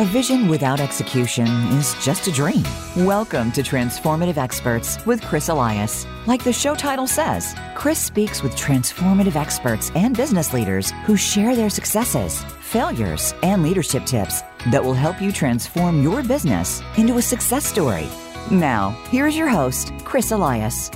A vision without execution is just a dream. Welcome to Transformative Experts with Chris Elias. Like the show title says, Chris speaks with transformative experts and business leaders who share their successes, failures, and leadership tips that will help you transform your business into a success story. Now, here's your host, Chris Elias.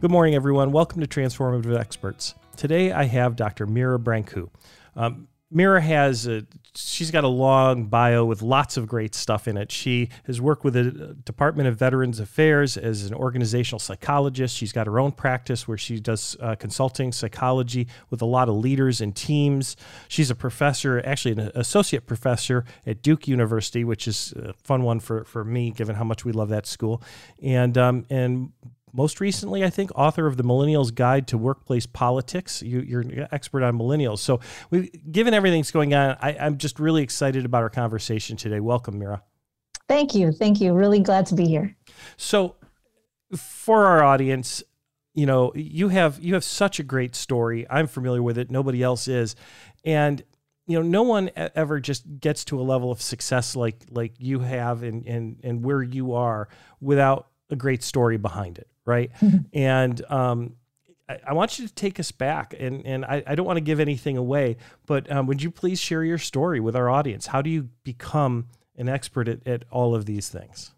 Good morning, everyone. Welcome to Transformative Experts. Today I have Dr. Mira Brancu. Um, Mira has a, she's got a long bio with lots of great stuff in it. She has worked with the Department of Veterans Affairs as an organizational psychologist. She's got her own practice where she does uh, consulting psychology with a lot of leaders and teams. She's a professor, actually an associate professor at Duke University, which is a fun one for, for me, given how much we love that school. And um, and most recently, I think, author of the Millennials Guide to Workplace Politics. You, are an expert on millennials. So, given everything that's going on, I, I'm just really excited about our conversation today. Welcome, Mira. Thank you. Thank you. Really glad to be here. So, for our audience, you know, you have you have such a great story. I'm familiar with it. Nobody else is, and you know, no one ever just gets to a level of success like like you have and and and where you are without a great story behind it, right? And um, I, I, want you to take us back, and and I, I don't want to give anything away, but um, would you please share your story with our audience? How do you become an expert at, at all of these things?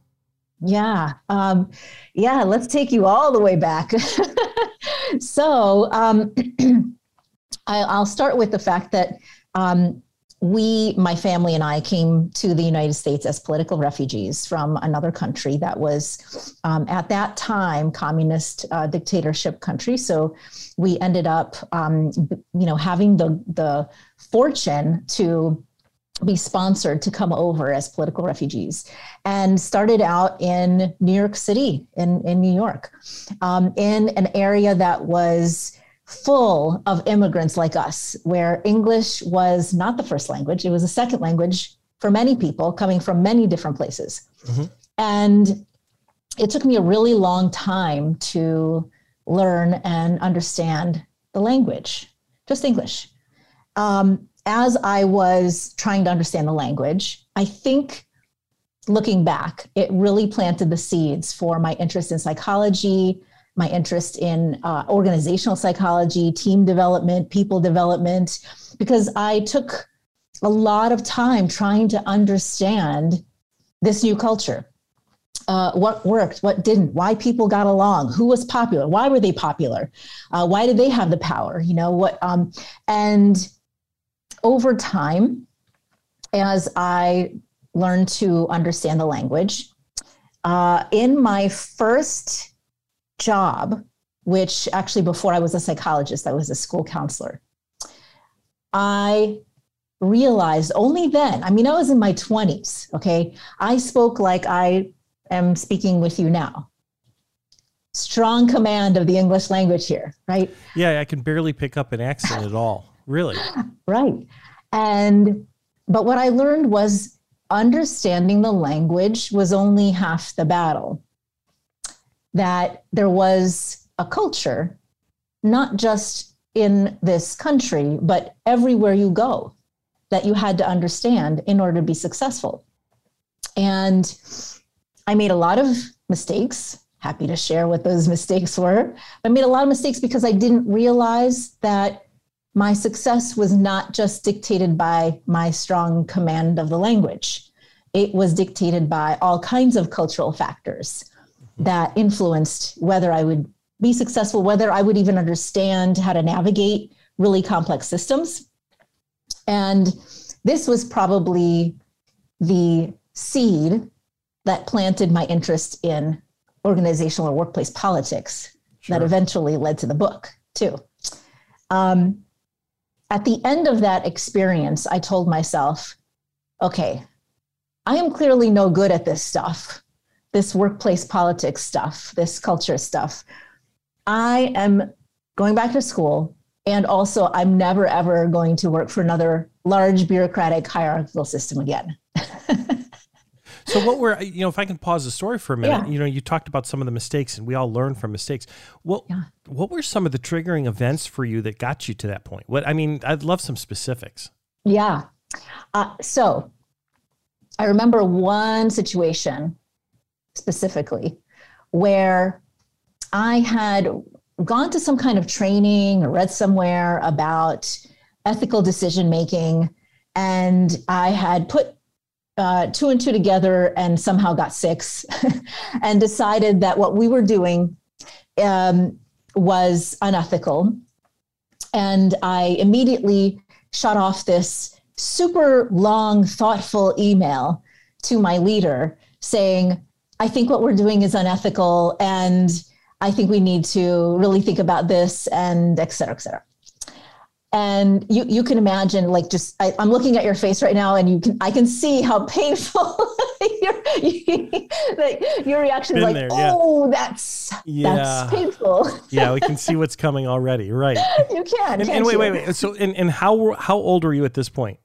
Yeah, um, yeah. Let's take you all the way back. so um, I, will start with the fact that um, we, my family and I, came to the United States as political refugees from another country that was, um, at that time, communist uh, dictatorship country. So we ended up, um, you know, having the the fortune to be sponsored to come over as political refugees and started out in New York City, in, in New York, um, in an area that was full of immigrants like us, where English was not the first language, it was a second language for many people coming from many different places. Mm-hmm. And it took me a really long time to learn and understand the language, just English. Um, as I was trying to understand the language, I think looking back, it really planted the seeds for my interest in psychology, my interest in uh, organizational psychology, team development, people development, because I took a lot of time trying to understand this new culture. Uh, what worked, what didn't, why people got along, who was popular, why were they popular, uh, why did they have the power, you know what? Um, and over time, as I learned to understand the language, uh, in my first job, which actually before I was a psychologist, I was a school counselor. I realized only then, I mean, I was in my 20s, okay? I spoke like I am speaking with you now. Strong command of the English language here, right? Yeah, I can barely pick up an accent at all, really. right. And, but what I learned was understanding the language was only half the battle that there was a culture, not just in this country, but everywhere you go, that you had to understand in order to be successful. And I made a lot of mistakes. Happy to share what those mistakes were. I made a lot of mistakes because I didn't realize that my success was not just dictated by my strong command of the language. It was dictated by all kinds of cultural factors that influenced whether I would be successful, whether I would even understand how to navigate really complex systems. And this was probably the seed that planted my interest in organizational or workplace politics sure. that eventually led to the book, too. Um, at the end of that experience, I told myself, okay, I am clearly no good at this stuff this workplace politics stuff, this culture stuff. I am going back to school. And also, I'm never ever going to work for another large bureaucratic hierarchical system again. so, what were, you know, if I can pause the story for a minute, yeah. you know, you talked about some of the mistakes and we all learn from mistakes. What, yeah. what were some of the triggering events for you that got you to that point? What, I mean, I'd love some specifics. Yeah. Uh, so I remember one situation specifically where I had gone to some kind of training or read somewhere about ethical decision making, and I had put uh, two and two together and somehow got six and decided that what we were doing um, was unethical. And I immediately shot off this super long, thoughtful email to my leader saying, I think what we're doing is unethical and I think we need to really think about this and et cetera, et cetera. And you, you can imagine like just I, am looking at your face right now and you can I can see how painful your, your reaction is like there, yeah. oh that's yeah. that's painful yeah we can see what's coming already right you can and, and wait wait wait so and, and how how old were you at this point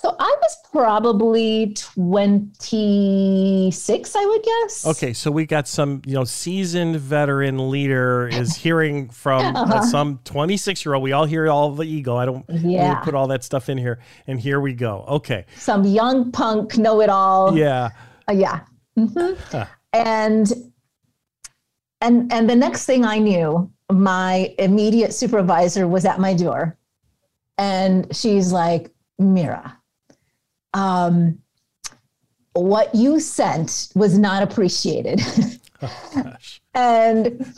so I was probably 26, I would guess. Okay, so we got some, you know, seasoned veteran leader is hearing from uh, uh-huh. some 26 year old. We all hear all the ego. I don't yeah. put all that stuff in here. And here we go. Okay. Some young punk know it all. Yeah. Uh, yeah. Mm-hmm. Huh. And and and the next thing I knew, my immediate supervisor was at my door. And she's like, Mira, um, what you sent was not appreciated. oh, and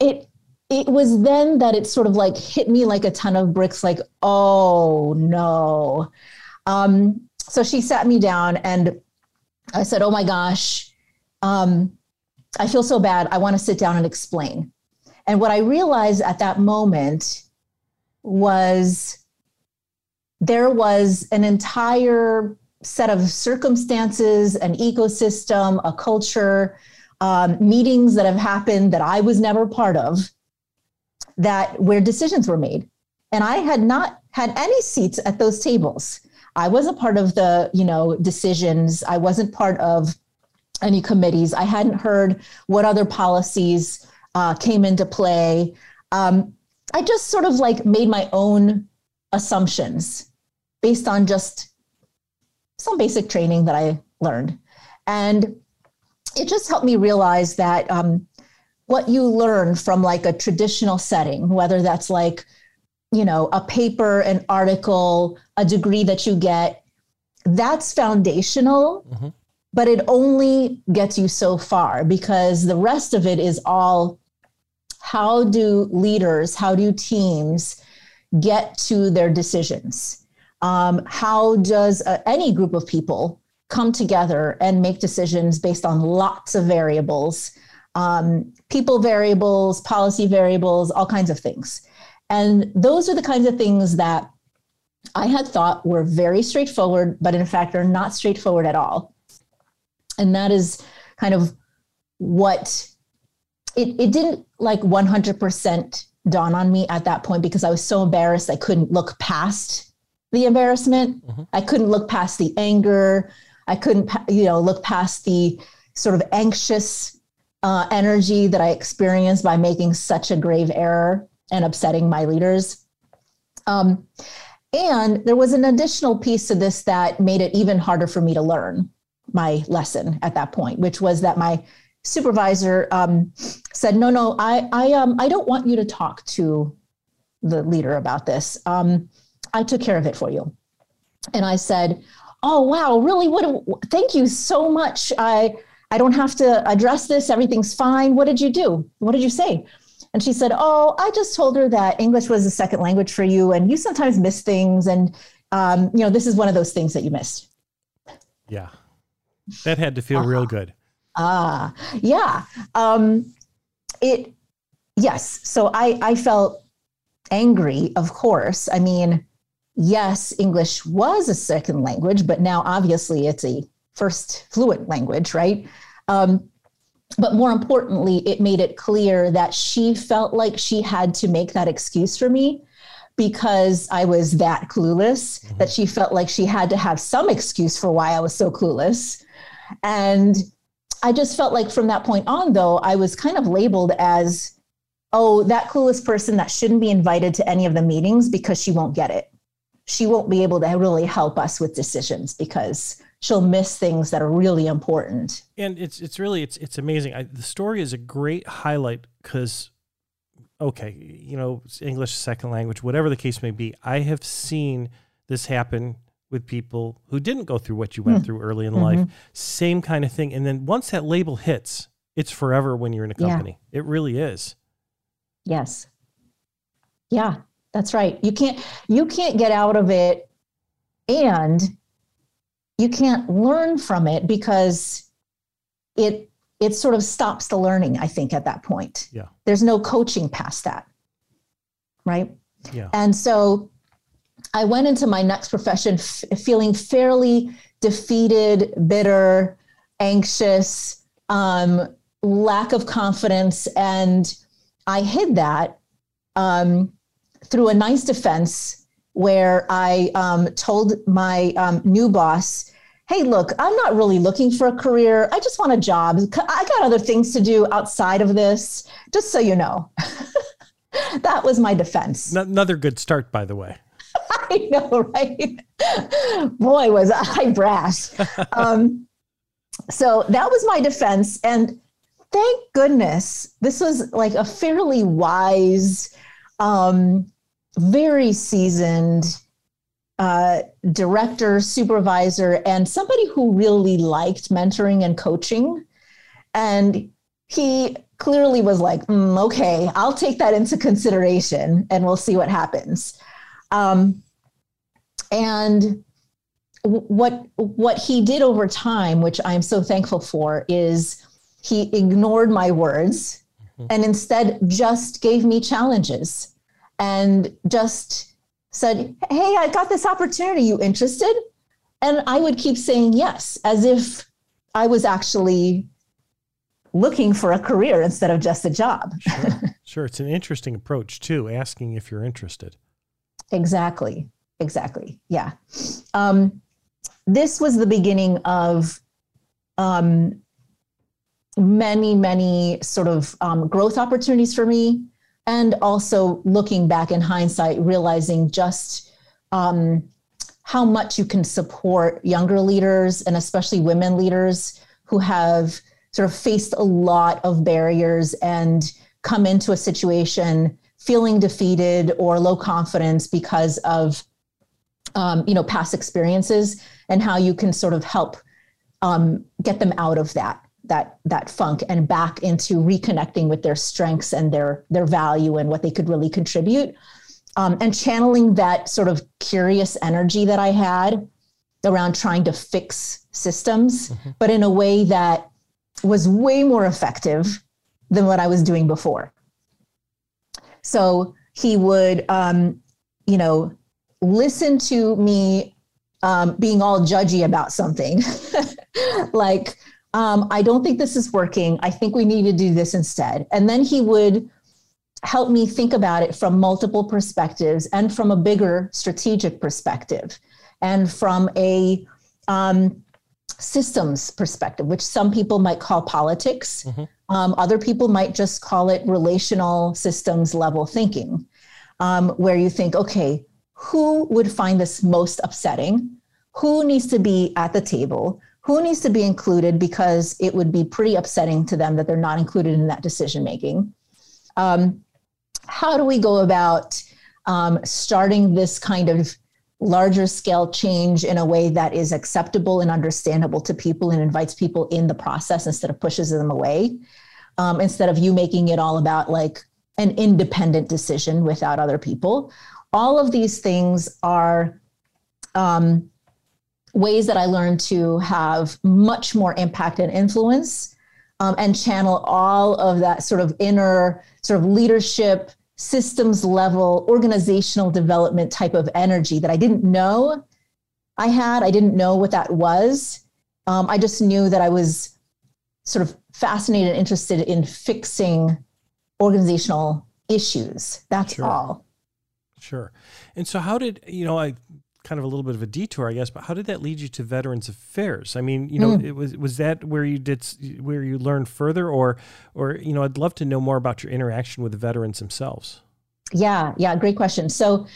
it it was then that it sort of like hit me like a ton of bricks like oh no. Um, so she sat me down and i said oh my gosh um, i feel so bad. I want to sit down and explain. And what i realized at that moment was there was an entire set of circumstances, an ecosystem, a culture, um, meetings that have happened that I was never part of, that where decisions were made, and I had not had any seats at those tables. I wasn't part of the you know decisions. I wasn't part of any committees. I hadn't heard what other policies uh, came into play. Um, I just sort of like made my own assumptions based on just some basic training that I learned. And it just helped me realize that um, what you learn from like a traditional setting, whether that's like, you know, a paper, an article, a degree that you get, that's foundational, mm-hmm. but it only gets you so far because the rest of it is all how do leaders, how do teams get to their decisions? Um, how does uh, any group of people come together and make decisions based on lots of variables, um, people variables, policy variables, all kinds of things? And those are the kinds of things that I had thought were very straightforward, but in fact are not straightforward at all. And that is kind of what it, it didn't like 100% dawn on me at that point because I was so embarrassed I couldn't look past the embarrassment. Mm-hmm. I couldn't look past the anger. I couldn't, you know, look past the sort of anxious uh, energy that I experienced by making such a grave error and upsetting my leaders. Um, and there was an additional piece to this that made it even harder for me to learn my lesson at that point, which was that my supervisor um, said, "No, no, I, I, um, I don't want you to talk to the leader about this. Um, I took care of it for you. And I said, Oh, wow, really? What? A, Thank you so much. I, I don't have to address this. Everything's fine. What did you do? What did you say? And she said, Oh, I just told her that English was a second language for you and you sometimes miss things. And, um, you know, this is one of those things that you missed. Yeah. That had to feel uh, real good. Ah, yeah. Um, it, yes. So I, I felt angry, of course. I mean, yes, English was a second language, but now obviously it's a first fluent language, right? Um, but more importantly, it made it clear that she felt like she had to make that excuse for me because I was that clueless, mm-hmm. that she felt like she had to have some excuse for why I was so clueless. And I just felt like from that point on, though, I was kind of labeled as, oh, that clueless person that shouldn't be invited to any of the meetings because she won't get it she won't be able to really help us with decisions because she'll miss things that are really important. And it's it's really it's it's amazing. I, the story is a great highlight because okay, you know, English second language, whatever the case may be. I have seen this happen with people who didn't go through what you went mm. through early in mm-hmm. life. Same kind of thing. And then once that label hits, it's forever when you're in a company. Yeah. It really is. Yes. Yeah, that's right. You can't you can't get out of it and you can't learn from it because it it sort of stops the learning, I think, at that point. Yeah. There's no coaching past that. Right. Yeah. And so I went into my next profession f- feeling fairly defeated, bitter, anxious, um, lack of confidence. And I hid that um, through a nice defense where I um, told my um, new boss, hey, look, I'm not really looking for a career. I just want a job. I got other things to do outside of this, just so you know. that was my defense. Another good start, by the way. I know, right? Boy, was I brash. um, so that was my defense. And thank goodness this was like a fairly wise, um, very seasoned uh, director, supervisor, and somebody who really liked mentoring and coaching. And he clearly was like, mm, okay, I'll take that into consideration and we'll see what happens. Um, and what what he did over time, which I'm so thankful for, is he ignored my words mm-hmm. and instead just gave me challenges and just said, Hey, I got this opportunity. You interested? And I would keep saying yes, as if I was actually looking for a career instead of just a job. sure. sure. It's an interesting approach, too, asking if you're interested. Exactly. Exactly. Yeah. Um, this was the beginning of um, many, many sort of um, growth opportunities for me and also looking back in hindsight, realizing just um, how much you can support younger leaders and especially women leaders who have sort of faced a lot of barriers and come into a situation feeling defeated or low confidence because of um, you know past experiences and how you can sort of help um, get them out of that that that funk and back into reconnecting with their strengths and their their value and what they could really contribute. Um, and channeling that sort of curious energy that i had around trying to fix systems mm-hmm. but in a way that was way more effective than what i was doing before. So he would um, you know listen to me um, being all judgy about something. Like um, I don't think this is working. I think we need to do this instead. And then he would help me think about it from multiple perspectives and from a bigger strategic perspective and from a um, systems perspective, which some people might call politics. Mm-hmm. Um, other people might just call it relational systems level thinking, um, where you think, okay, who would find this most upsetting? Who needs to be at the table? Who needs to be included because it would be pretty upsetting to them that they're not included in that decision making. Um, how do we go about um, starting this kind of larger scale change in a way that is acceptable and understandable to people and invites people in the process instead of pushes them away? Um, instead of you making it all about like an independent decision without other people. All of these things are um, ways that I learned to have much more impact and influence um, and channel all of that sort of inner sort of leadership, systems level, organizational development type of energy that I didn't know I had. I didn't know what that was. Um, I just knew that I was sort of fascinated and interested in fixing organizational issues. That's sure. all. Sure. And so, how did you know? I kind of a little bit of a detour, I guess. But how did that lead you to Veterans Affairs? I mean, you know, mm. it was was that where you did where you learned further, or or you know, I'd love to know more about your interaction with the veterans themselves. Yeah, yeah, great question. So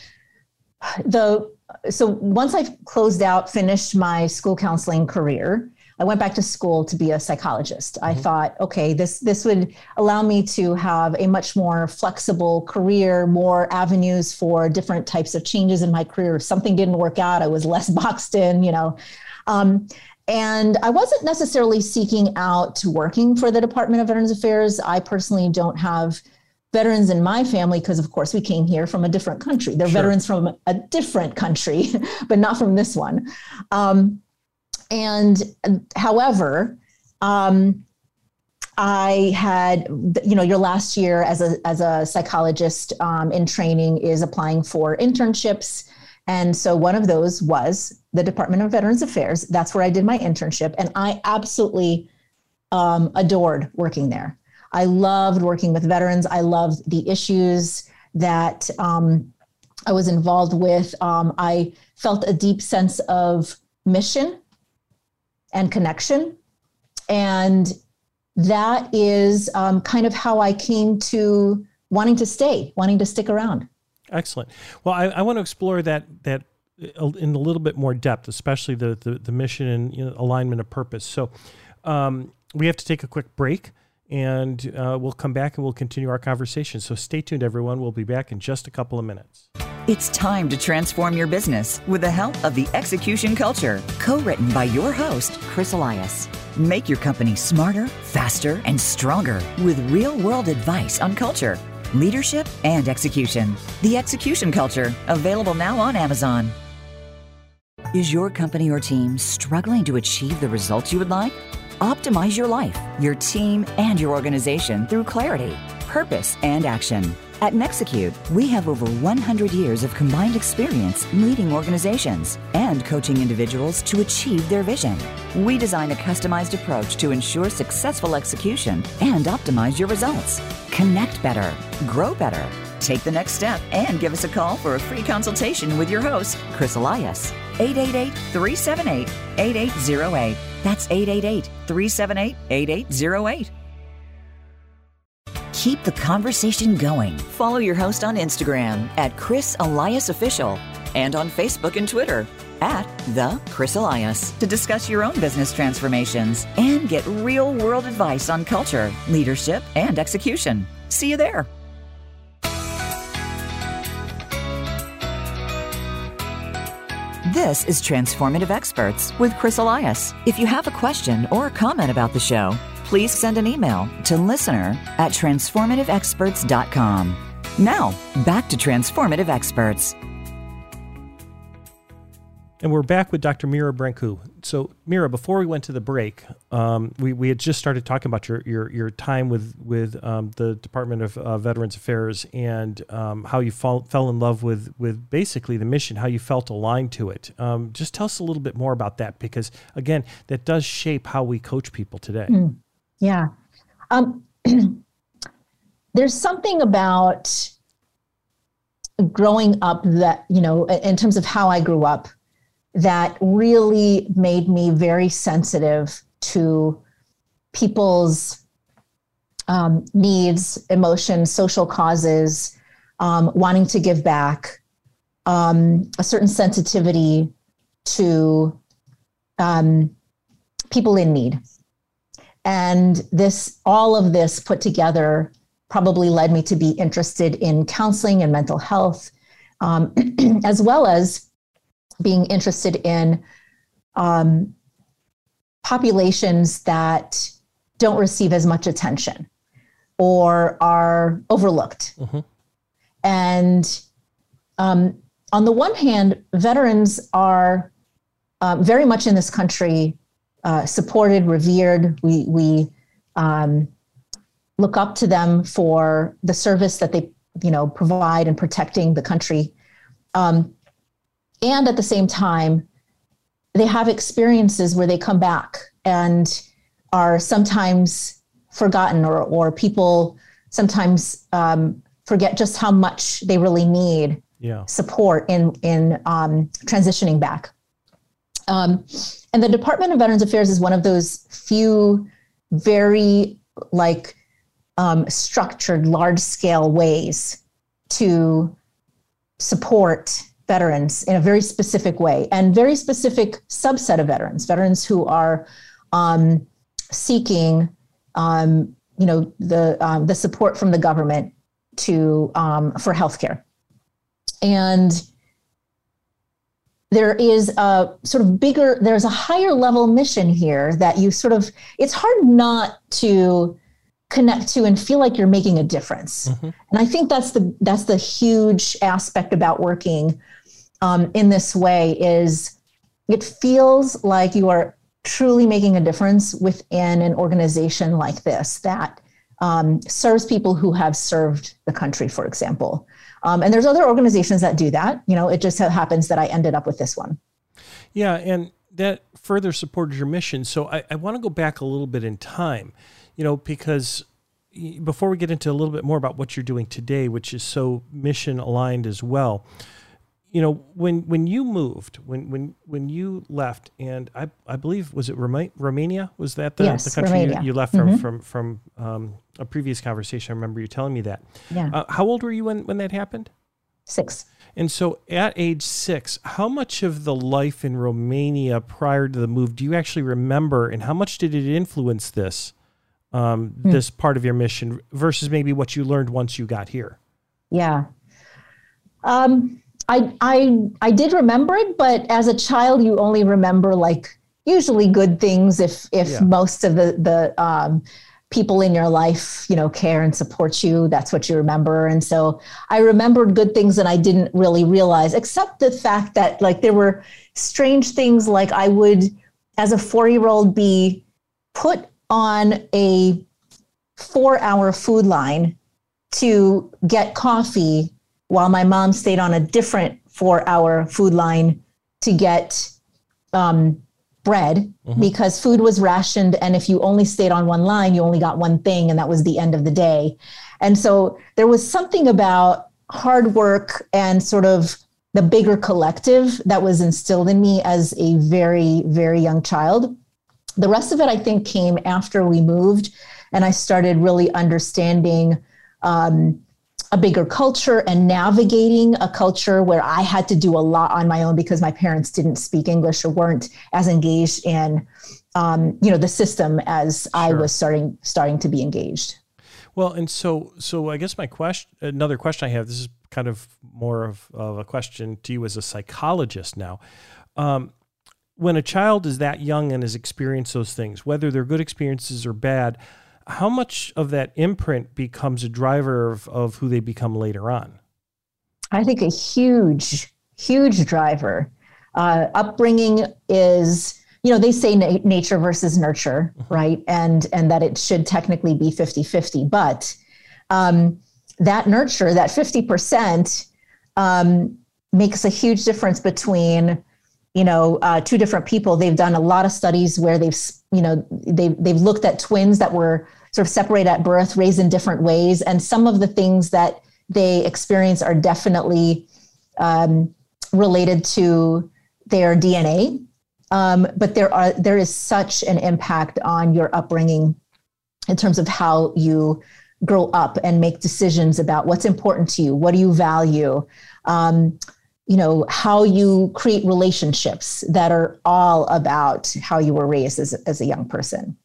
the so once I closed out, finished my school counseling career, I went back to school to be a psychologist. Mm-hmm. I thought, okay, this this would allow me to have a much more flexible career, more avenues for different types of changes in my career. If something didn't work out, I was less boxed in, you know. Um, and I wasn't necessarily seeking out working for the Department of Veterans Affairs. I personally don't have veterans in my family because, of course, we came here from a different country. They're sure. veterans from a different country, but not from this one. Um, and however, um, I had, you know, your last year as a as a psychologist um, in training is applying for internships, and so one of those was the Department of Veterans Affairs. That's where I did my internship, and I absolutely um, adored working there. I loved working with veterans. I loved the issues that um, I was involved with. Um, I felt a deep sense of mission and connection. And that is um, kind of how I came to wanting to stay, wanting to stick around. Excellent. Well, I, I want to explore that that in a little bit more depth, especially the the, the mission and you know, alignment of purpose. So, um, we have to take a quick break, and uh, we'll come back and we'll continue our conversation. So, stay tuned, everyone. We'll be back in just a couple of minutes. It's time to transform your business with the help of the Execution Culture, co written by your host, Chris Elias. Make your company smarter, faster, and stronger with real world advice on culture, leadership, and execution. The Execution Culture, available now on Amazon. Is your company or team struggling to achieve the results you would like? Optimize your life, your team, and your organization through clarity, purpose, and action. At Nexecute, we have over 100 years of combined experience leading organizations and coaching individuals to achieve their vision. We design a customized approach to ensure successful execution and optimize your results. Connect better, grow better. Take the next step and give us a call for a free consultation with your host, Chris Elias. 888 378 8808. That's 888 378 8808 keep the conversation going. Follow your host on Instagram at Chris Elias Official and on Facebook and Twitter at The Chris Elias to discuss your own business transformations and get real world advice on culture, leadership, and execution. See you there. This is Transformative Experts with Chris Elias. If you have a question or a comment about the show, please send an email to listener at transformativeexperts.com. Now, back to Transformative Experts. And we're back with Dr. Mira Brancu. So, Mira, before we went to the break, um, we, we had just started talking about your your, your time with with um, the Department of uh, Veterans Affairs and um, how you fall, fell in love with with basically the mission, how you felt aligned to it. Um, just tell us a little bit more about that, because again, that does shape how we coach people today. Mm. Yeah. Um, there's something about growing up that, you know, in terms of how I grew up, that really made me very sensitive to people's um, needs, emotions, social causes, um, wanting to give back, um, a certain sensitivity to um, people in need. And this, all of this put together probably led me to be interested in counseling and mental health, um, as well as being interested in um, populations that don't receive as much attention or are overlooked. Mm-hmm. And um, on the one hand, veterans are uh, very much in this country uh, supported, revered. We we um, look up to them for the service that they you know provide in protecting the country, um, and at the same time, they have experiences where they come back and are sometimes forgotten, or or people sometimes um, forget just how much they really need yeah. support in in um, transitioning back. Um, and the Department of Veterans Affairs is one of those few very like um, structured, large scale ways to support veterans in a very specific way and very specific subset of veterans, veterans who are um, seeking, um, you know, the um, the support from the government to um, for healthcare, and there is a sort of bigger, there's a higher level mission here that you sort of. It's hard not to connect to and feel like you're making a difference. Mm-hmm. And I think that's the that's the huge aspect about working um, in this way is it feels like you are truly making a difference within an organization like this that um, serves people who have served the country, for example. Um, and there's other organizations that do that. You know, it just happens that I ended up with this one. Yeah, and that further supported your mission. So I, I want to go back a little bit in time, you know, because before we get into a little bit more about what you're doing today, which is so mission aligned as well, you know, when when you moved, when when when you left, and I I believe was it Romania? Was that the, yes, the country you, you, left from mm-hmm. from from um, a previous conversation? I remember you telling me that. Yeah. Uh, how old were you when when that happened? Six. And so, at age six, how much of the life in Romania prior to the move do you actually remember, and how much did it influence this um, hmm. this part of your mission versus maybe what you learned once you got here? Yeah. Um, I I I did remember it, but as a child, you only remember like usually good things if if yeah. most of the the um, people in your life you know care and support you. That's what you remember. And so i remembered good things that i didn't really realize except the fact that like there were strange things like i would as a four year old be put on a four hour food line to get coffee while my mom stayed on a different four hour food line to get um, bread mm-hmm. because food was rationed. And if you only stayed on one line, you only got one thing, and that was the end of the day. And so there was something about hard work and sort of the bigger collective that was instilled in me as a very, very young child. The rest of it, I think, came after we moved and I started really understanding um, a bigger culture and navigating a culture where I had to do a lot on my own because my parents didn't speak English or weren't as engaged in, um, you know, the system as sure. I was starting starting to be engaged. Well, and so so I guess my question, another question I have. This is kind of more of, of a question to you as a psychologist now. Um, when a child is that young and has experienced those things, whether they're good experiences or bad, how much of that imprint becomes a driver of, of who they become later on? I think a huge, huge driver. Uh, upbringing is, you know, they say na- nature versus nurture, mm-hmm. right? And and that it should technically be 50-50. But um, that nurture, that 50%, um, makes a huge difference between you know uh, two different people they've done a lot of studies where they've you know they've, they've looked at twins that were sort of separated at birth raised in different ways. And some of the things that they experience are definitely um, related to their dna um, but there are there is such an impact on your upbringing in terms of how you grow up and make decisions about what's important to you what do you value? Um, you know how you create relationships that are all about how you were raised as, as a young person.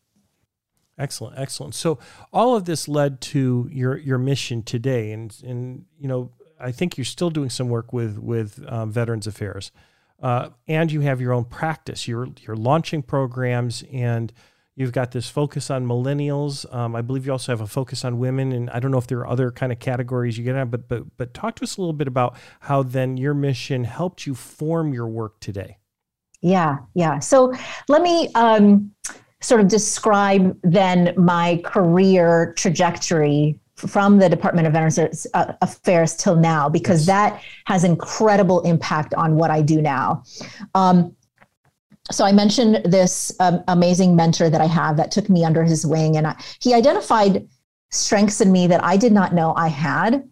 Excellent excellent. So all of this led to your your mission today and and you know i think you're still doing some work with with um, veterans affairs. Uh, and you have your own practice. You're you're launching programs and You've got this focus on millennials. Um, I believe you also have a focus on women, and I don't know if there are other kind of categories you get on, but but but talk to us a little bit about how then your mission helped you form your work today. Yeah, yeah. So let me um, sort of describe then my career trajectory from the Department of Veterans uh, Affairs till now, because yes. that has incredible impact on what I do now. Um, so I mentioned this um, amazing mentor that I have that took me under his wing, and I, he identified strengths in me that I did not know I had,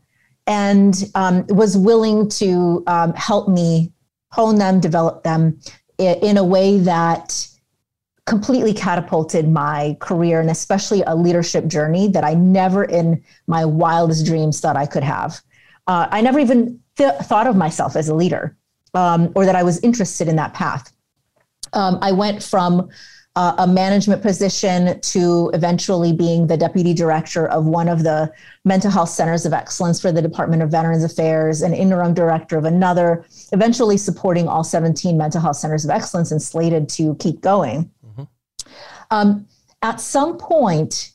and um, was willing to um, help me hone them, develop them in, a way that completely catapulted my career and especially a leadership journey that I never in my wildest dreams thought I could have. Uh, I never even th- thought of myself as a leader um, or that I was interested in that path. Um, I went from uh, a management position to eventually being the deputy director of one of the mental health centers of excellence for the Department of Veterans Affairs, an interim director of another, eventually supporting all 17 mental health centers of excellence and slated to keep going. Mm-hmm. Um, at some point,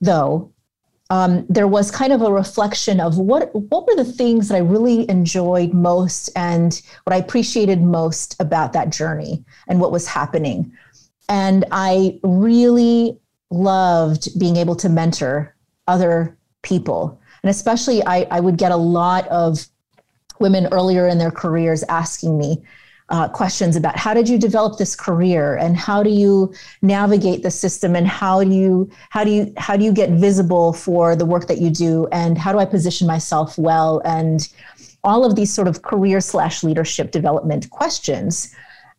though, um, there was kind of a reflection of what what were the things that I really enjoyed most and what I appreciated most about that journey and what was happening. And I really loved being able to mentor other people. And especially, I, I would get a lot of women earlier in their careers asking me uh, questions about how did you develop this career and how do you navigate the system and how do you how do you how do you get visible for the work that you do and how do i position myself well and all of these sort of career slash leadership development questions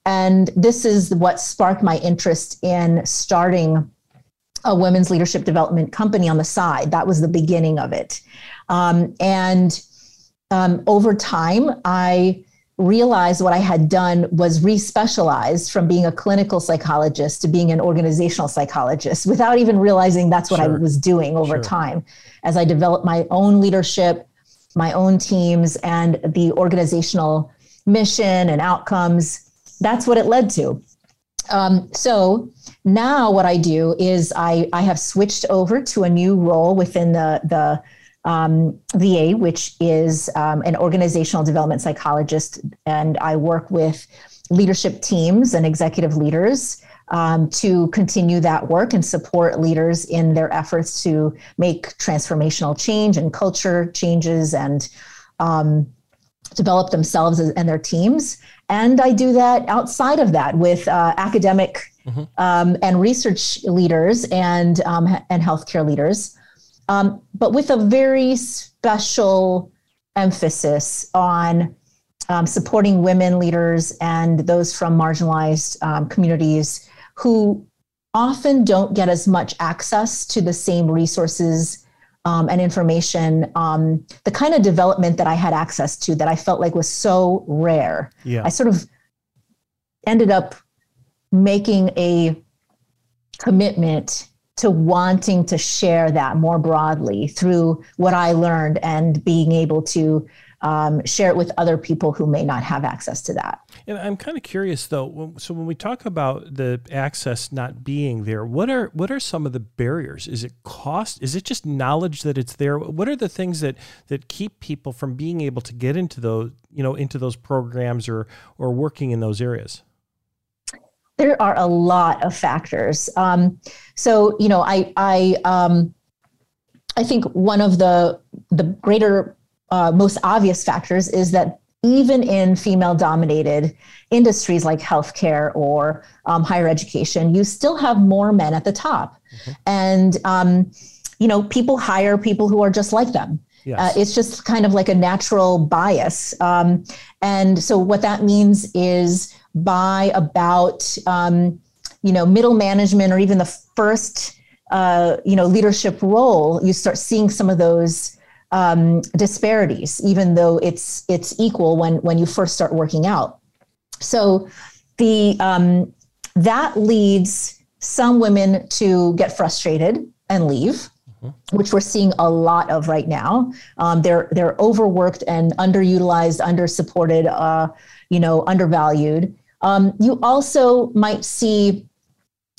and this is what sparked my interest in starting a women's leadership development company on the side. That was the beginning of it. Um, and um, over time, I realized what I had done was respecialized from being a clinical psychologist to being an organizational psychologist without even realizing that's what sure. I was doing over sure. time as I developed my own leadership, my own teams, and the organizational mission and outcomes that's what it led to. Um, so now what I do is I, I have switched over to a new role within the, the um, VA, which is um, an organizational development psychologist. And I work with leadership teams and executive leaders um, to continue that work and support leaders in their efforts to make transformational change and culture changes and um, develop themselves and their teams. And I do that outside of that with uh, academic mm-hmm. um, and research leaders and, um, and healthcare leaders, um, but with a very special emphasis on um, supporting women leaders and those from marginalized um, communities who often don't get as much access to the same resources um, and information, um, the kind of development that I had access to that I felt like was so rare. Yeah. I sort of ended up making a commitment to wanting to share that more broadly through what I learned and being able to um, share it with other people who may not have access to that. And I'm kind of curious though. So when we talk about the access not being there, what are what are some of the barriers? Is it cost? Is it just knowledge that it's there? What are the things that that keep people from being able to get into those you know into those programs or or working in those areas? There are a lot of factors. Um, so you know, I I um, I think one of the the greater uh, most obvious factors is that even in female dominated industries like healthcare or um, higher education, you still have more men at the top. Mm-hmm. And, um, you know, people hire people who are just like them. Yes. Uh, it's just kind of like a natural bias. Um, and so what that means is by about, um, you know, middle management or even the first, uh, you know, leadership role, you start seeing some of those um, disparities, even though it's it's equal when when you first start working out. So the um, that leads some women to get frustrated and leave, mm-hmm. which we're seeing a lot of right now. Um, they're they're overworked and underutilized, undersupported, uh, you know, undervalued. Um, you also might see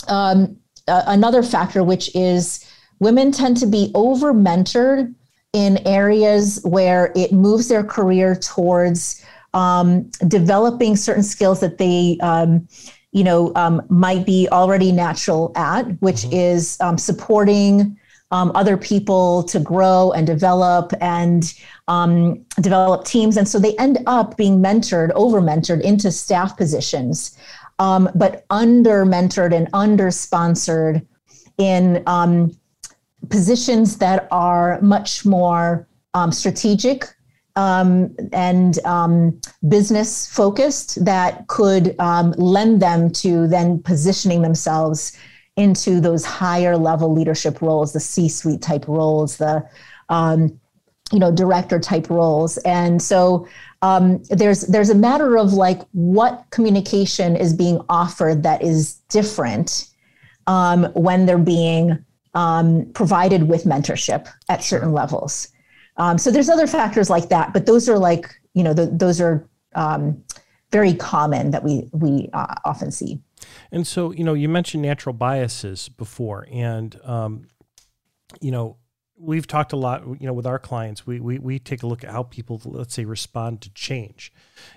um, another factor, which is women tend to be over mentored in areas where it moves their career towards um, developing certain skills that they um, you know um, might be already natural at which mm-hmm. is um, supporting um, other people to grow and develop and um, develop teams. And so they end up being mentored over mentored into staff positions but under mentored and under sponsored in positions that are much more um, strategic um, and um, business focused that could um, lend them to then positioning themselves into those higher level leadership roles, the C suite type roles, the um, you know director type roles. And so um, there's there's a matter of like what communication is being offered that is different um, when they're being um, provided with mentorship at certain levels. Um, so there's other factors like that but those are like you know the, those are um, very common that we we uh, often see. And so you know you mentioned natural biases before and um, you know we've talked a lot you know with our clients we, we we take a look at how people let's say respond to change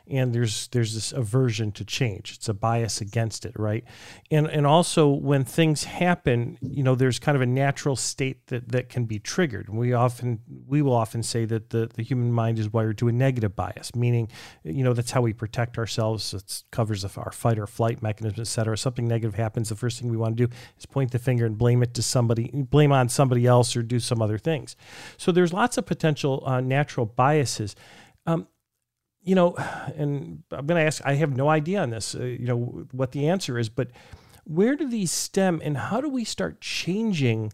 and there's there's this aversion to change. It's a bias against it right? And and also when things happen you know there's kind of a natural state that that can be triggered. We often we will often say that the the human mind is wired to a negative bias meaning you know that's how we protect ourselves. It covers our fight or flight mechanism etc something negative happens the first thing we want to do is point the finger and blame it to somebody blame on somebody else or do some other things. So there's lots of potential uh, natural biases. Um, you know, and I'm going to ask, I have no idea on this, uh, you know, what the answer is, but where do these stem and how do we start changing?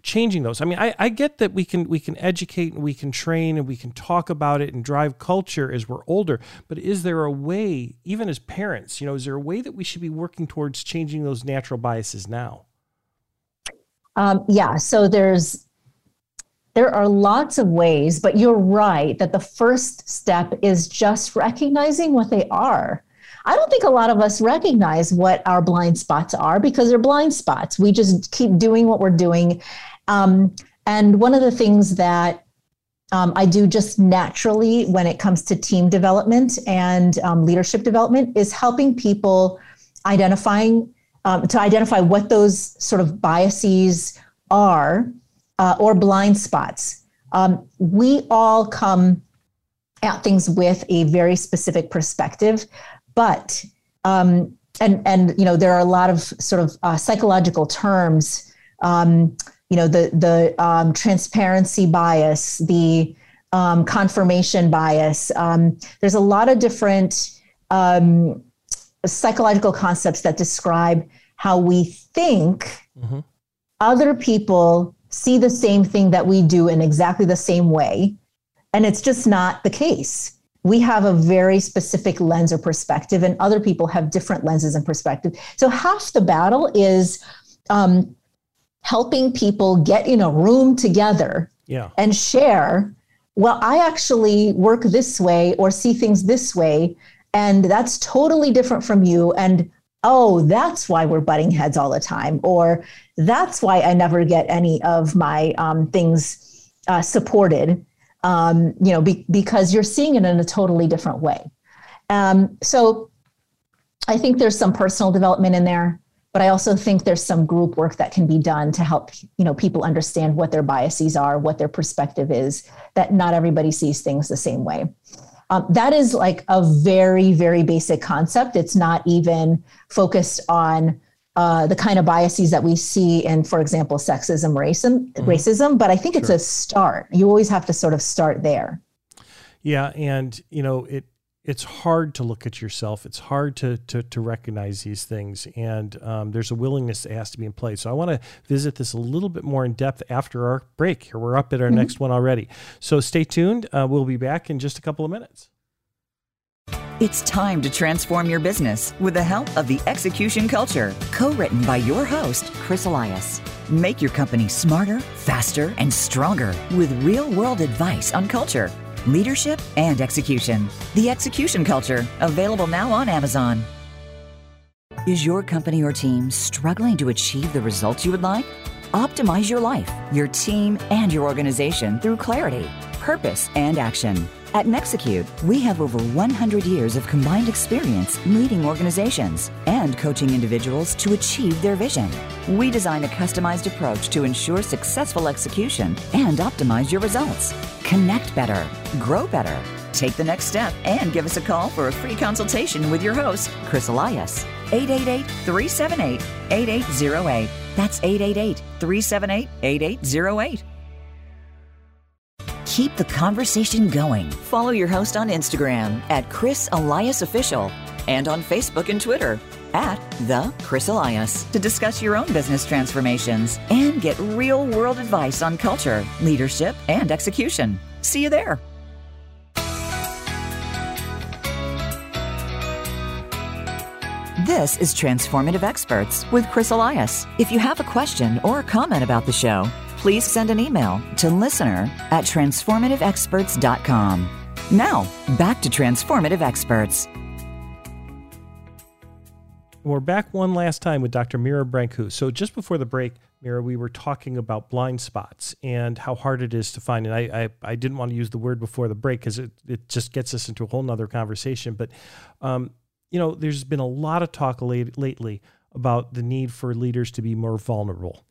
changing those i mean I, I get that we can we can educate and we can train and we can talk about it and drive culture as we're older but is there a way even as parents you know is there a way that we should be working towards changing those natural biases now um, yeah so there's there are lots of ways, but you're right that the first step is just recognizing what they are. I don't think a lot of us recognize what our blind spots are because they're blind spots. We just keep doing what we're doing. Um, and one of the things that um, I do just naturally when it comes to team development and um, leadership development is helping people identifying um, to identify what those sort of biases are uh, or blind spots. Um, we all come at things with a very specific perspective, but um, and and you know there are a lot of sort of uh, psychological terms. Um, you know the the um, transparency bias, the um, confirmation bias. Um, there's a lot of different psychological concepts that describe how we think mm-hmm. other people see the same thing that we do in exactly the same way. And it's just not the case. We have a very specific lens or perspective, and other people have different lenses and perspective. So half the battle is um, helping people get in a room together yeah. and share. Well, I actually work this way or see things this way, and that's totally different from you. And oh, that's why we're butting heads all the time, or that's why I never get any of my um, things uh, supported. Um, you know, be, because you're seeing it in a totally different way. Um, so I think there's some personal development in there, but I also think there's some group work that can be done to help you know people understand what their biases are, what their perspective is. That not everybody sees things the same way. Um, that is like a very very basic concept. It's not even focused on uh, the kind of biases that we see in, for example, sexism, racism, mm-hmm. racism. But I think sure. it's a start. You always have to sort of start there. Yeah, and you know it. It's hard to look at yourself. It's hard to to, to recognize these things, and um, there's a willingness that has to be in place. So I want to visit this a little bit more in depth after our break. Here we're up at our mm-hmm. next one already. So stay tuned. Uh, we'll be back in just a couple of minutes. It's time to transform your business with the help of the Execution Culture, co written by your host, Chris Elias. Make your company smarter, faster, and stronger with real world advice on culture, leadership, and execution. The Execution Culture, available now on Amazon. Is your company or team struggling to achieve the results you would like? Optimize your life, your team, and your organization through clarity, purpose, and action. At Nexecute, we have over 100 years of combined experience leading organizations and coaching individuals to achieve their vision. We design a customized approach to ensure successful execution and optimize your results. Connect better, grow better. Take the next step and give us a call for a free consultation with your host, Chris Elias. 888 378 8808. That's 888 378 8808 keep the conversation going. Follow your host on Instagram at Chris Elias Official and on Facebook and Twitter at The Chris Elias to discuss your own business transformations and get real world advice on culture, leadership, and execution. See you there. This is Transformative Experts with Chris Elias. If you have a question or a comment about the show, please send an email to listener at transformativeexperts.com. Now, back to Transformative Experts. We're back one last time with Dr. Mira Brancu. So, just before the break, Mira, we were talking about blind spots and how hard it is to find. And I, I, I didn't want to use the word before the break because it, it just gets us into a whole nother conversation. But um, you know, there's been a lot of talk late, lately about the need for leaders to be more vulnerable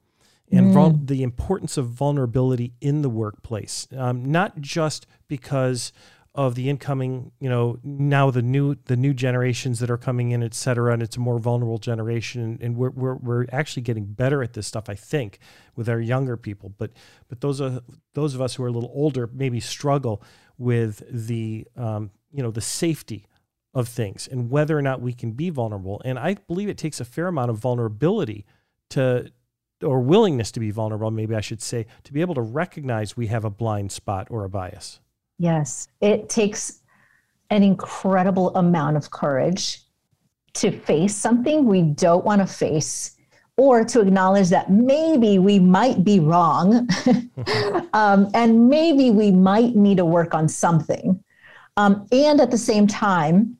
and mm. vul- the importance of vulnerability in the workplace, um, not just because of the incoming, you know, now the new the new generations that are coming in, et cetera, and it's a more vulnerable generation, and, and we're, we're we're actually getting better at this stuff, I think, with our younger people. But but those are those of us who are a little older maybe struggle with the um, you know the safety of things and whether or not we can be vulnerable. And I believe it takes a fair amount of vulnerability to, or willingness to be vulnerable, maybe I should say, to be able to recognize we have a blind spot or a bias. Yes, it takes an incredible amount of courage to face something we don't want to face or to acknowledge that maybe we might be wrong um, and maybe we might need to work on something. Um, and at the same time,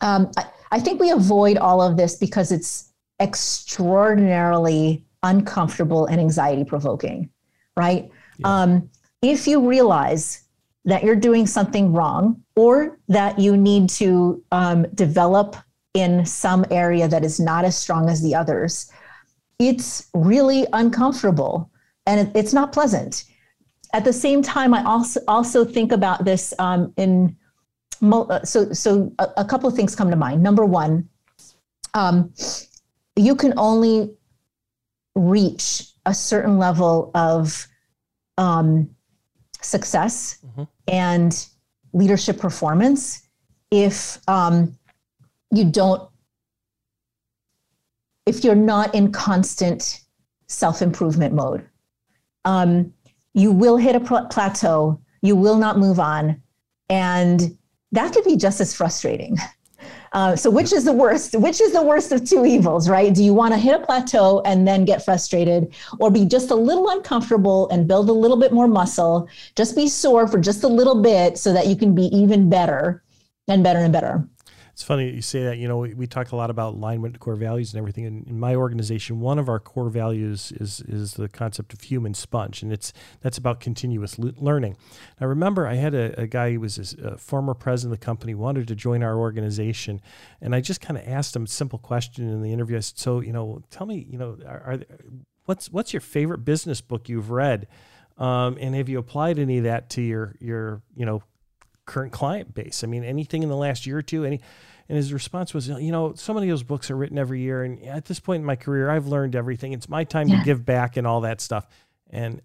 um, I, I think we avoid all of this because it's extraordinarily uncomfortable and anxiety provoking, right? Yeah. Um, if you realize that you're doing something wrong or that you need to um, develop in some area that is not as strong as the others, it's really uncomfortable and it, it's not pleasant. At the same time, I also also think about this um, in uh, so so a, a, couple of things come to mind. Number one, um, you can only reach a certain level of um, success mm-hmm. and leadership performance if um, you don't if you're not in constant self-improvement mode um, you will hit a plateau you will not move on and that could be just as frustrating. Uh, so which is the worst? Which is the worst of two evils, right? Do you want to hit a plateau and then get frustrated, or be just a little uncomfortable and build a little bit more muscle? Just be sore for just a little bit so that you can be even better and better and better. It's funny you say that. You know, we, we talk a lot about alignment, core values, and everything. In, in, my organization, one of our core values is is the concept of human sponge, and it's that's about continuous learning. Now, remember, I had a, a guy who was a, a former president of the company, wanted to join our organization, and I just kind of asked him a simple question in the interview. I said, "So, you know, tell me, you know, are, are what's what's your favorite business book you've read?" Um, and have you applied any of that to your your you know current client base. I mean, anything in the last year or two, any. And his response was, you know, so many of those books are written every year, and at this point in my career, I've learned everything. It's my time yeah. to give back and all that stuff. And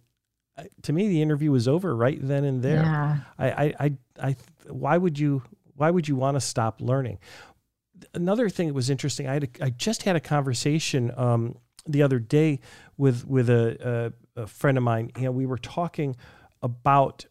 uh, to me, the interview was over right then and there. Yeah. I, I, I, I, why would you, why would you want to stop learning? Another thing that was interesting, I had, a, I just had a conversation um, the other day with with a, a, a friend of mine. You know, we were talking about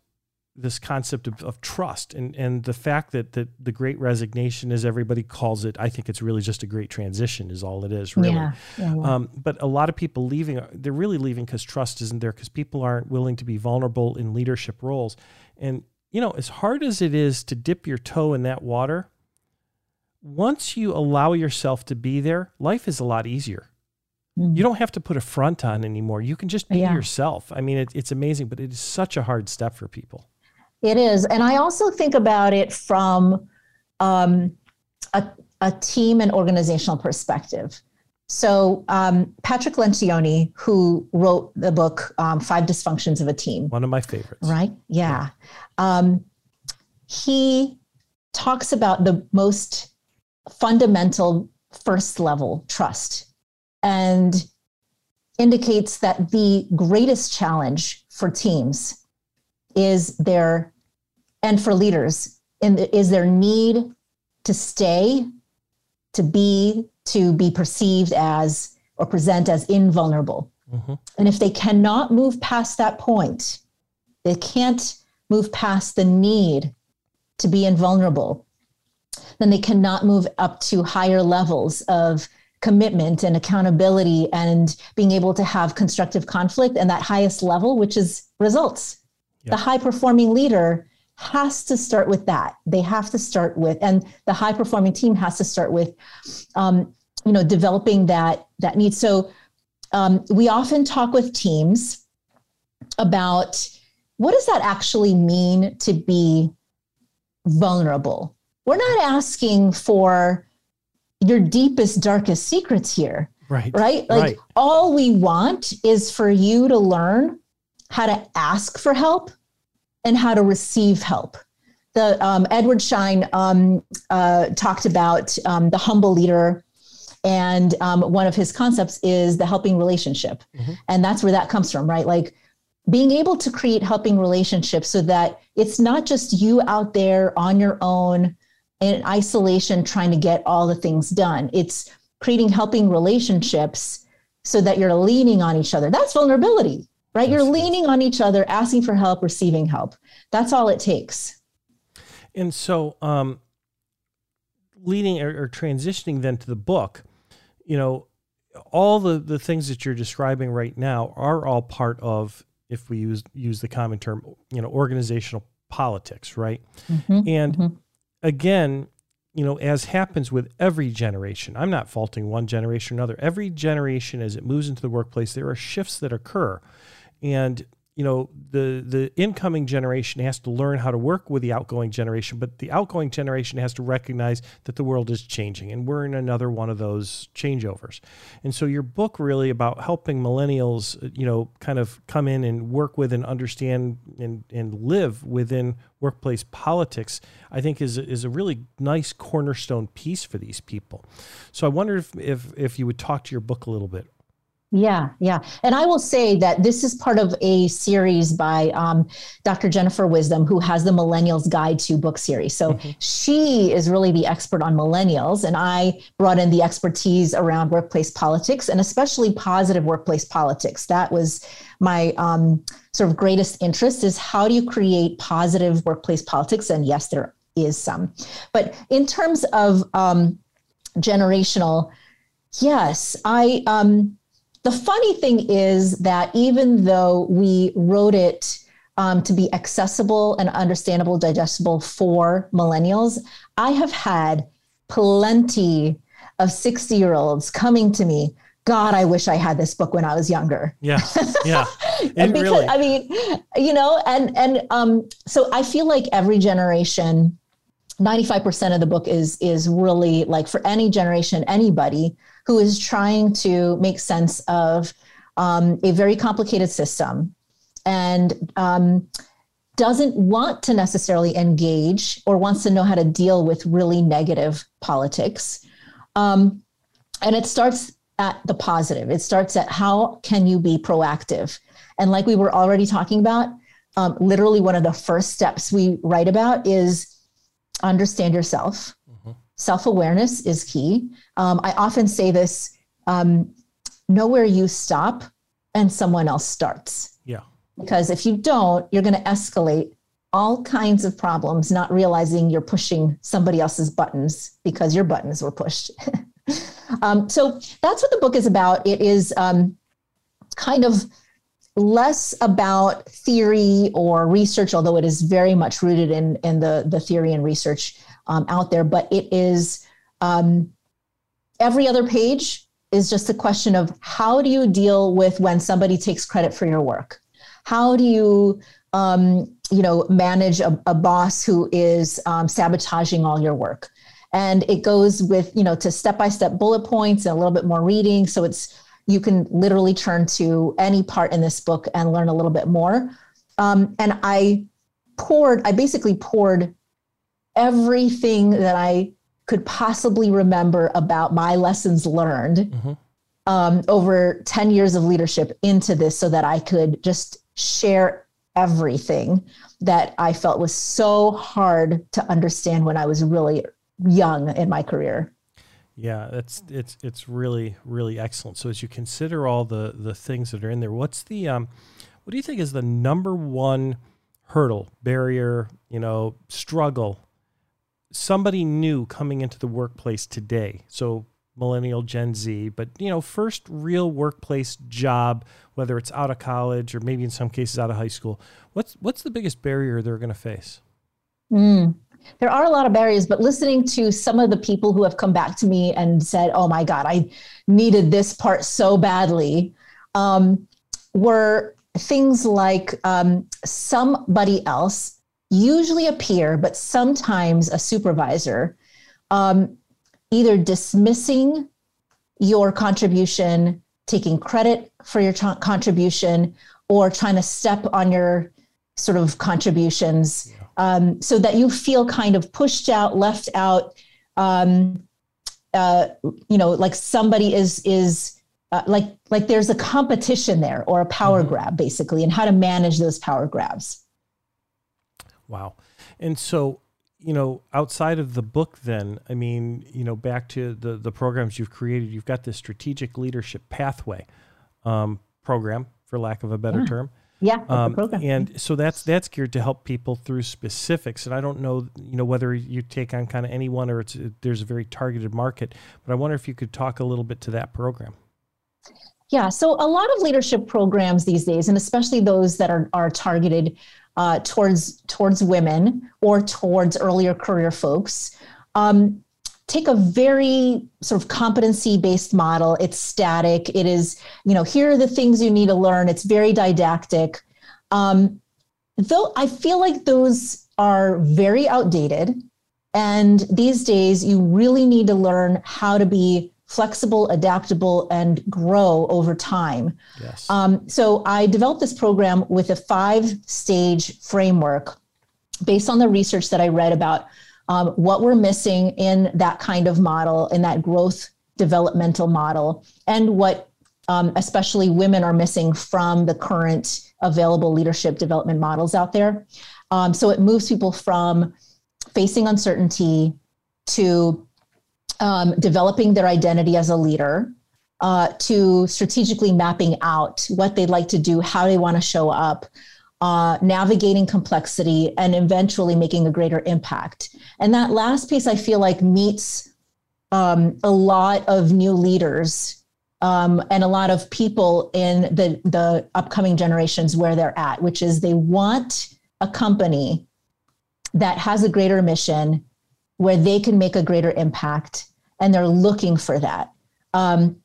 this concept of, of trust and, and the fact that, that the great resignation, as everybody calls it, I think it's really just a great transition, is all it is, really. Yeah, yeah, yeah. Um, but a lot of people leaving, they're really leaving because trust isn't there, because people aren't willing to be vulnerable in leadership roles. And, you know, as hard as it is to dip your toe in that water, once you allow yourself to be there, life is a lot easier. Mm. You don't have to put a front on anymore. You can just be yourself. I mean, it, it's amazing, but it is such a hard step for people. It is. And I also think about it from um, a, a, team and organizational perspective. So, um, Patrick Lencioni, who wrote the book um, Five Dysfunctions of a Team, one of my favorites. Right? Yeah. Um, he talks about the most fundamental first level trust and indicates that the greatest challenge for teams is there, and for leaders and is there need to stay to be to be perceived as or present as invulnerable mm-hmm. and if they cannot move past that point they can't move past the need to be invulnerable, then they cannot move up to higher levels of commitment and accountability and being able to have constructive conflict and that highest level, which is results. The high performing leader has to start with that. They have to start with, and the high performing team has to start with, um, you know, developing that that need. So um, we often talk with teams about what does that actually mean to be vulnerable. We're not asking for your deepest, darkest secrets here. Right. Right. Like right. all we want is for you to learn how to ask for help and how to receive help. The um, Edward Schein um, uh, talked about um, the humble leader, and um, one of his concepts is the helping relationship, mm-hmm. and that's where that comes from, right? Like being able to create helping relationships so that it's not just you out there on your own in isolation trying to get all the things done. It's creating helping relationships so that you're leaning on each other. That's vulnerability, right? You're leaning on each other, asking for help, receiving help. That's all it takes. And so, um, leading or, or transitioning then to the book, you know, all the, the things that you're describing right now are all part of, if we use use the common term, you know, organizational politics, right? Mm-hmm, and mm-hmm again, you know, as happens with every generation, I'm not faulting one generation or another. Every generation, as it moves into the workplace, there are shifts that occur. And you know the the incoming generation has to learn how to work with the outgoing generation but the outgoing generation has to recognize that the world is changing and we're in another one of those changeovers. And so your book really about helping millennials you know kind of come in and work with and understand and, and live within workplace politics i think is, is a really nice cornerstone piece for these people. So i wonder if, if if you would talk to your book a little bit yeah, yeah. And I will say that this is part of a series by um, Dr. Jennifer Wisdom, who has the Millennials Guide to Book series. So mm-hmm. she is really the expert on millennials. And I brought in the expertise around workplace politics and especially positive workplace politics. That was my um, sort of greatest interest is how do you create positive workplace politics? And yes, there is some. But in terms of um, generational, yes, I. Um, the funny thing is that even though we wrote it um, to be accessible and understandable, digestible for millennials, I have had plenty of 60 year olds coming to me. God, I wish I had this book when I was younger. Yeah, yeah. because really. I mean, you know, and and um, so I feel like every generation, 95% of the book is is really like for any generation, anybody who is trying to make sense of um, a very complicated system and um, doesn't want to necessarily engage or wants to know how to deal with really negative politics. Um, and it starts at the positive. It starts at how can you be proactive? And like we were already talking about, um, literally one of the first steps we write about is understand yourself self awareness is key. Um, I often say this um, know where you stop and someone else starts. Yeah. Because if you don't, you're going to escalate all kinds of problems, not realizing you're pushing somebody else's buttons because your buttons were pushed. um, so that's what the book is about. It is um, kind of less about theory or research, although it is very much rooted in, in the, the theory and research um, out there, but it is um, every other page is just a question of how do you deal with when somebody takes credit for your work? How do you, um, you know, manage a, a boss who is um, sabotaging all your work? And it goes with, you know, to step by step bullet points and a little bit more reading. So it's, you can literally turn to any part in this book and learn a little bit more. Um, and I poured, I basically poured everything that I could possibly remember about my lessons learned mm-hmm. um, over 10 years of leadership into this so that I could just share everything that I felt was so hard to understand when I was really young in my career. Yeah, that's it's it's really really excellent. So as you consider all the the things that are in there, what's the um, what do you think is the number one hurdle, barrier, you know, struggle somebody new coming into the workplace today? So millennial Gen Z, but you know, first real workplace job, whether it's out of college or maybe in some cases out of high school. What's what's the biggest barrier they're going to face? Mm. There are a lot of barriers, but listening to some of the people who have come back to me and said, "Oh my God, I needed this part so badly," um, were things like um, somebody else, usually a peer, but sometimes a supervisor, um, either dismissing your contribution, taking credit for your t- contribution, or trying to step on your sort of contributions yeah. um, so that you feel kind of pushed out, left out. Um, uh, you know, like somebody is is uh, like like there's a competition there or a power mm-hmm. grab basically, and how to manage those power grabs. Wow, and so you know, outside of the book, then, I mean, you know, back to the the programs you've created, you've got this strategic leadership pathway um, program, for lack of a better yeah. term. Yeah, um, and so that's that's geared to help people through specifics. And I don't know, you know, whether you take on kind of anyone or it's there's a very targeted market. But I wonder if you could talk a little bit to that program. Yeah, so a lot of leadership programs these days, and especially those that are are targeted uh, towards towards women or towards earlier career folks. Um, take a very sort of competency based model. It's static. It is you know here are the things you need to learn. It's very didactic. Um, though i feel like those are very outdated and these days you really need to learn how to be flexible, adaptable, and grow over time. Yes. Um, so I developed this program with a five stage framework based on the research that I read about um, what we're missing in that kind of model, in that growth developmental model, and what um, especially women are missing from the current available leadership development models out there. Um, so it moves people from facing uncertainty to um, developing their identity as a leader uh, to strategically mapping out what they'd like to do, how they want to show up, uh, navigating complexity, and eventually making a greater impact. And that last piece, I feel like, meets um, a lot of new leaders um, and a lot of people in the, the upcoming generations where they're at, which is they want a company that has a greater mission where they can make a greater impact and they're looking for that um,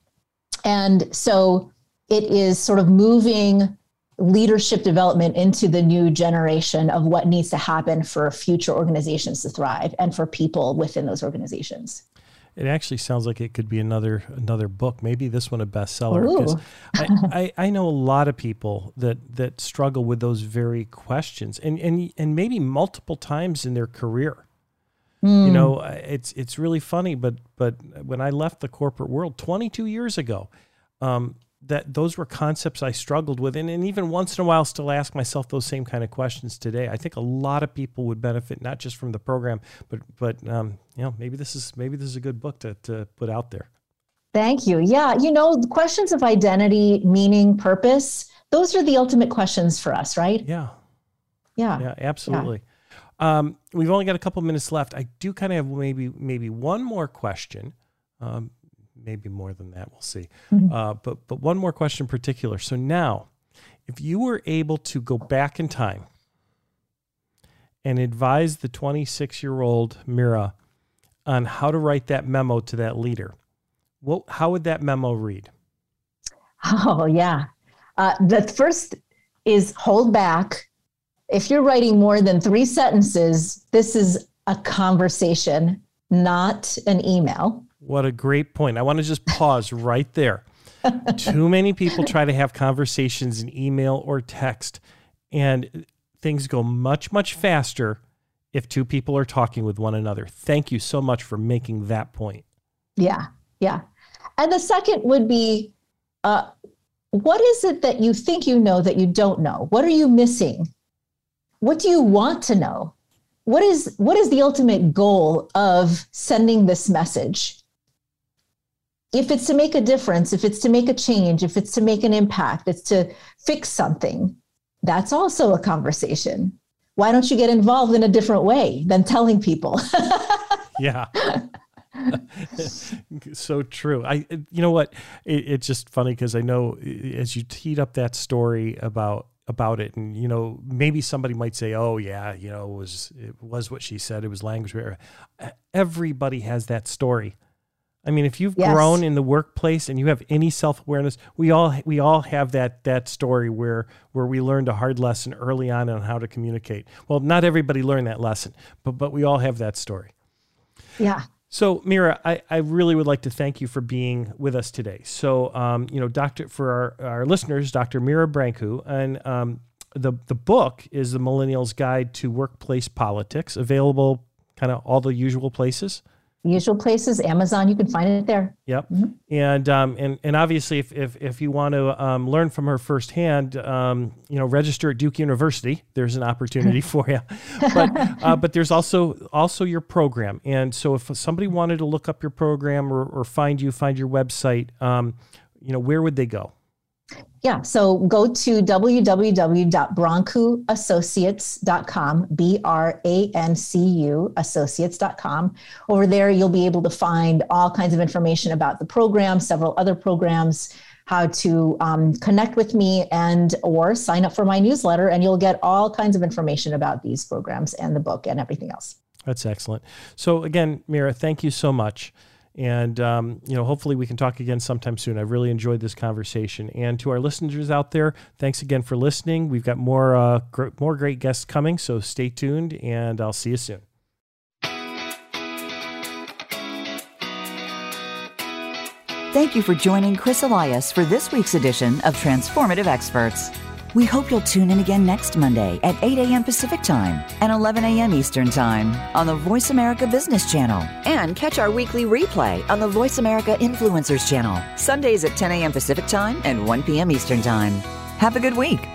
and so it is sort of moving leadership development into the new generation of what needs to happen for future organizations to thrive and for people within those organizations it actually sounds like it could be another another book. Maybe this one a bestseller. Because I, I, I, know a lot of people that that struggle with those very questions, and and and maybe multiple times in their career. Mm. You know, it's it's really funny, but but when I left the corporate world 22 years ago, um, that those were concepts I struggled with, and, and even once in a while, still ask myself those same kind of questions today. I think a lot of people would benefit not just from the program, but but um, you know, maybe this is maybe this is a good book to to put out there. Thank you. Yeah, you know, the questions of identity, meaning, purpose, those are the ultimate questions for us, right? Yeah. Yeah. Yeah, absolutely. Um, we've only got a couple minutes left. I do kind of have maybe maybe one more question. Um, maybe more than that. We'll see. Mm-hmm. Uh, but but one more question in particular. So now, if you were able to go back in time and advise the 26 year old Mira on how to write that memo to that leader, what how would that memo read? Oh yeah, uh, the first is hold back if you're writing more than three sentences, this is a conversation, not an email. What a great point. I want to just pause right there. Too many people try to have conversations in email or text, and things go much, much faster if two people are talking with one another. Thank you so much for making that point. Yeah, yeah. And the second would be uh, what is it that you think you know that you don't know? What are you missing? What do you want to know? What is what is the ultimate goal of sending this message? If it's to make a difference, if it's to make a change, if it's to make an impact, it's to fix something, that's also a conversation. why don't you get involved in a different way than telling people? yeah. so true. I, you know what? It, it's just funny because I know as you teed up that story about about it, and you know, maybe somebody might say, "Oh, yeah, you know, it was it was what she said. It was language barrier." Everybody has that story. I mean, if you've yes. grown in the workplace and you have any self awareness, we all we all have that that story where where we learned a hard lesson early on on how to communicate. Well, not everybody learned that lesson, but but we all have that story. Yeah. So, Mira, I, I really would like to thank you for being with us today. So, um, you know, Doctor, for our, our listeners, Dr. Mira Brancu, and um, the the book is the Millennials Guide to Workplace Politics, available kind of all the usual places usual places amazon you can find it there. Yep. Mm-hmm. and um and and obviously if if, if you want to um, learn from her firsthand um you know register at duke university. There's an opportunity for you but uh, but there's also also your program. And so if somebody wanted to look up your program or, or find you find your website um you know where would they go yeah, so go to www.brancuassociates.com, B R A N C U associates.com. Over there, you'll be able to find all kinds of information about the program, several other programs, how to um, connect with me and or sign up for my newsletter and you'll get all kinds of information about these programs and the book and everything else. That's excellent. So again, Mira, thank you so much. And, um, you know, hopefully we can talk again sometime soon. I really enjoyed this conversation. And to our listeners out there, thanks again for listening. We've got more, uh, gr- more great guests coming, so stay tuned and I'll see you soon. Thank you for joining Chris Elias for this week's edition of Transformative Experts. We hope you'll tune in again next Monday at 8 a.m. Pacific Time and 11 a.m. Eastern Time on the Voice America Business Channel. And catch our weekly replay on the Voice America Influencers Channel, Sundays at 10 a.m. Pacific Time and 1 p.m. Eastern Time. Have a good week.